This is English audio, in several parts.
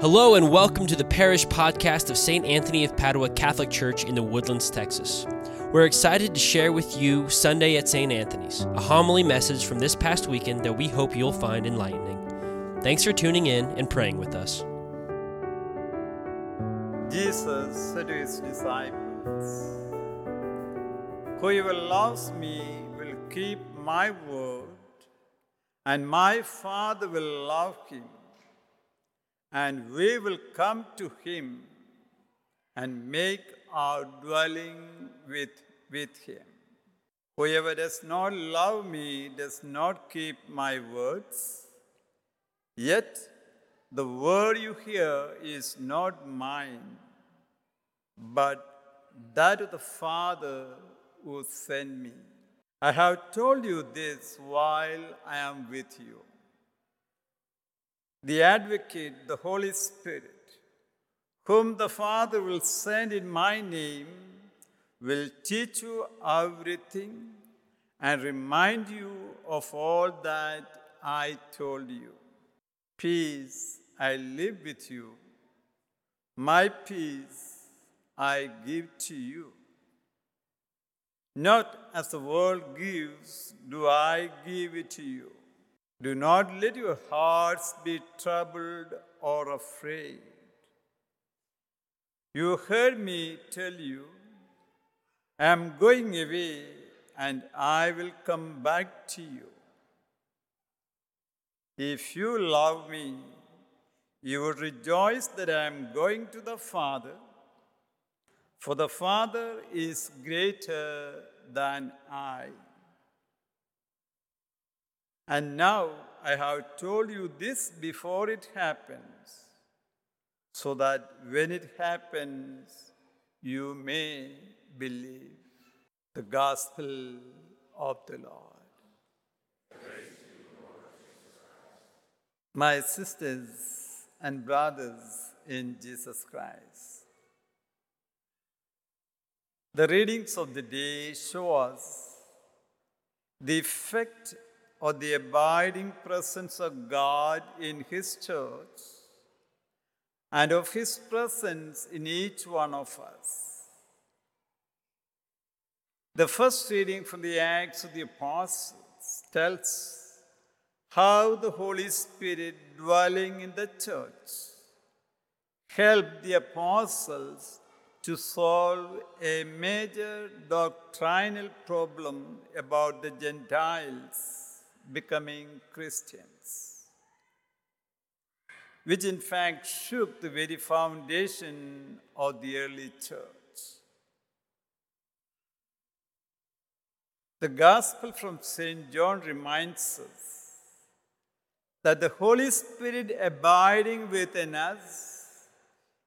Hello, and welcome to the parish podcast of St. Anthony of Padua Catholic Church in the Woodlands, Texas. We're excited to share with you Sunday at St. Anthony's, a homily message from this past weekend that we hope you'll find enlightening. Thanks for tuning in and praying with us. Jesus said to his disciples, Whoever loves me will keep my word, and my Father will love him, and we will come to him and make our dwelling with, with him. Whoever does not love me does not keep my words. Yet the word you hear is not mine, but that of the Father who sent me. I have told you this while I am with you. The Advocate, the Holy Spirit, whom the Father will send in my name, will teach you everything and remind you of all that I told you. Peace I live with you, my peace I give to you. Not as the world gives, do I give it to you. Do not let your hearts be troubled or afraid. You heard me tell you, I am going away and I will come back to you. If you love me, you will rejoice that I am going to the Father, for the Father is greater than I. And now I have told you this before it happens, so that when it happens, you may believe. The Gospel of the Lord. My sisters and brothers in Jesus Christ, the readings of the day show us the effect of the abiding presence of God in His church and of His presence in each one of us. The first reading from the Acts of the Apostles tells how the Holy Spirit dwelling in the church helped the apostles to solve a major doctrinal problem about the Gentiles becoming Christians, which in fact shook the very foundation of the early church. The Gospel from St. John reminds us that the Holy Spirit abiding within us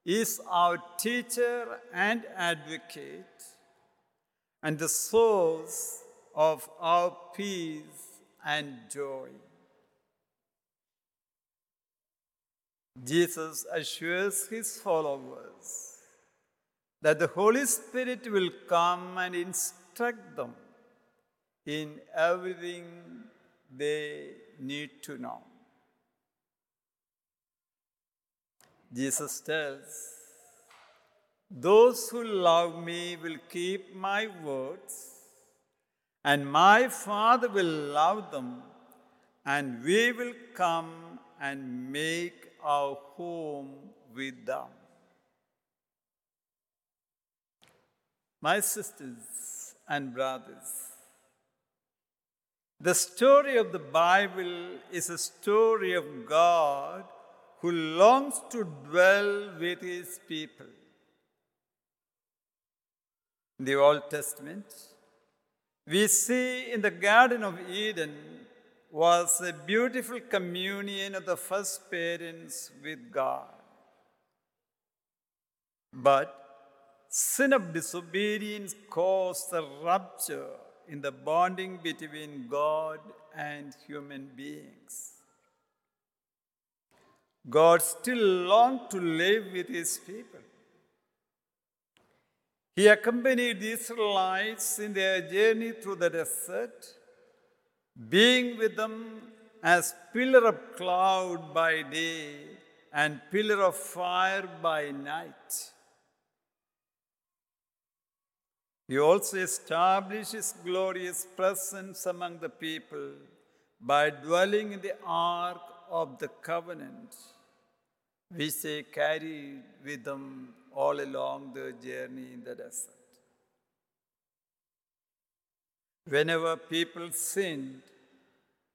is our teacher and advocate and the source of our peace and joy. Jesus assures his followers that the Holy Spirit will come and instruct them in everything they need to know. Jesus tells, Those who love me will keep my words, and my Father will love them, and we will come and make our home with them. My sisters and brothers, the story of the Bible is a story of God who longs to dwell with his people. In the Old Testament, we see in the Garden of Eden was a beautiful communion of the first parents with God. But sin of disobedience caused a rupture in the bonding between God and human beings. God still longed to live with his people. He accompanied the Israelites in their journey through the desert, being with them as pillar of cloud by day and pillar of fire by night. He also established his glorious presence among the people by dwelling in the ark of the covenant, which they carried with them all along the journey in the desert. Whenever people sinned,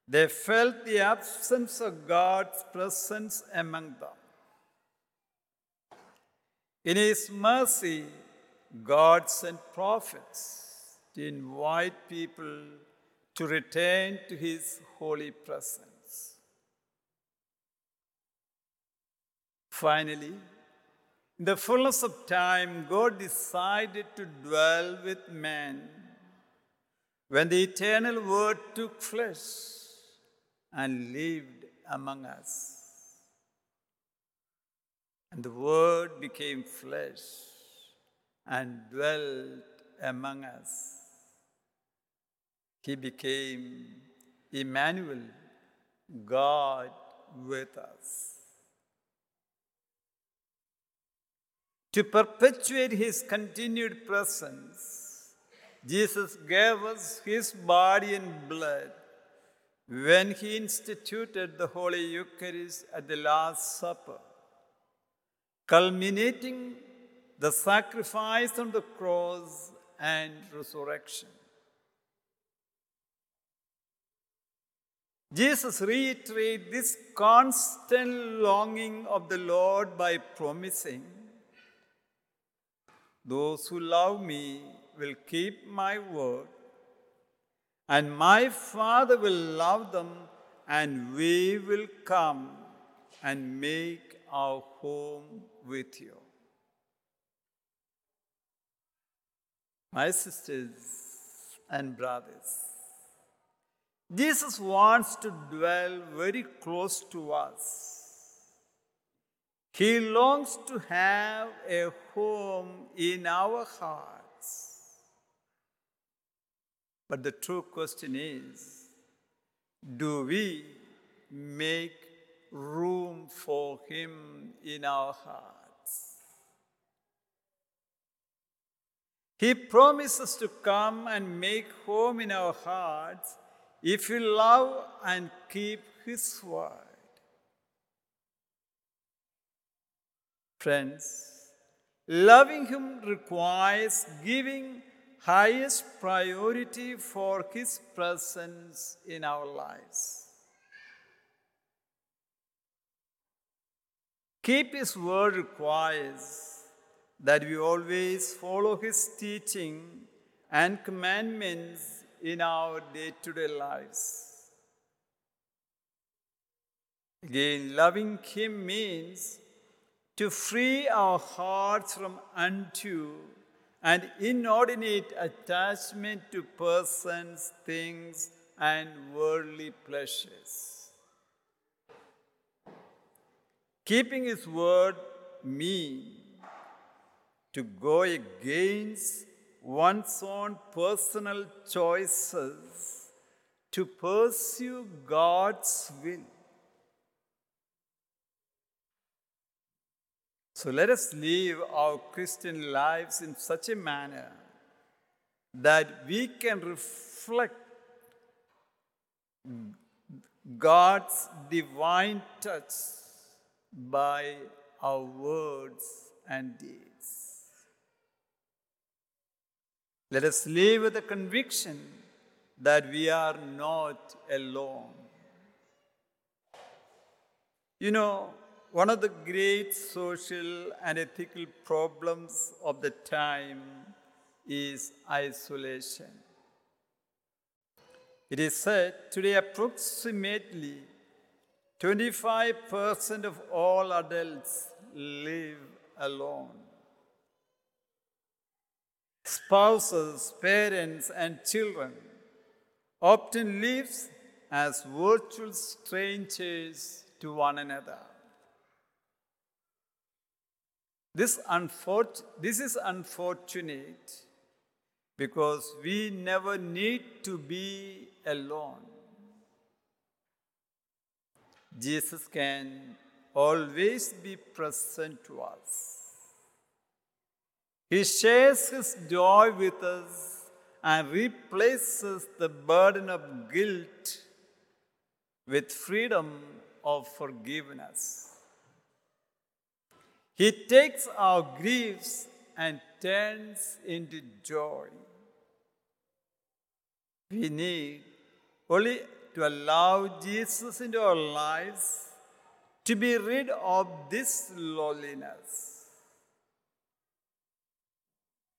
they felt the absence of God's presence among them. In His mercy, God sent prophets to invite people to return to His holy presence. Finally, in the fullness of time, God decided to dwell with man when the eternal Word took flesh and lived among us. And the Word became flesh and dwelt among us. He became Emmanuel, God with us. To perpetuate his continued presence, Jesus gave us his body and blood when he instituted the Holy Eucharist at the Last Supper, culminating the sacrifice on the cross and resurrection. Jesus reiterates this constant longing of the Lord by promising, Those who love me will keep my word, and my Father will love them, and we will come and make our home with you. My sisters and brothers, Jesus wants to dwell very close to us. He longs to have a home in our hearts. But the true question is do we make room for Him in our hearts? He promises to come and make home in our hearts if we love and keep His word. Friends, loving Him requires giving highest priority for His presence in our lives. Keep His word requires that we always follow His teaching and commandments in our day to day lives. Again, loving Him means to free our hearts from undue and inordinate attachment to persons, things, and worldly pleasures. Keeping His word means to go against one's own personal choices to pursue God's will. So let us live our Christian lives in such a manner that we can reflect God's divine touch by our words and deeds. Let us live with the conviction that we are not alone. You know, one of the great social and ethical problems of the time is isolation. It is said today approximately 25% of all adults live alone. Spouses, parents, and children often live as virtual strangers to one another. This, this is unfortunate because we never need to be alone. Jesus can always be present to us. He shares his joy with us and replaces the burden of guilt with freedom of forgiveness. He takes our griefs and turns into joy. We need only to allow Jesus into our lives to be rid of this loneliness.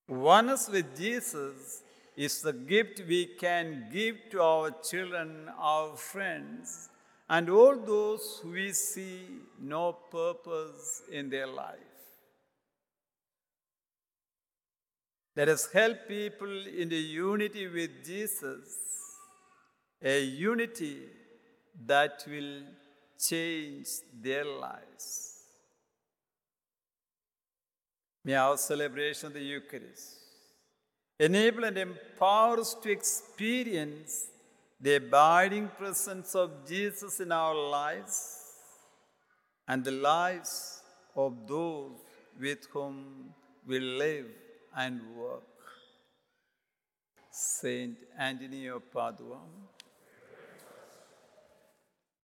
Oneness with Jesus is the gift we can give to our children, our friends, and all those who we see no purpose in their life. Let us help people in the unity with Jesus, a unity that will change their lives. May our celebration of the Eucharist enable and empower us to experience the abiding presence of Jesus in our lives and the lives of those with whom we live and work. Saint Anthony of Padua.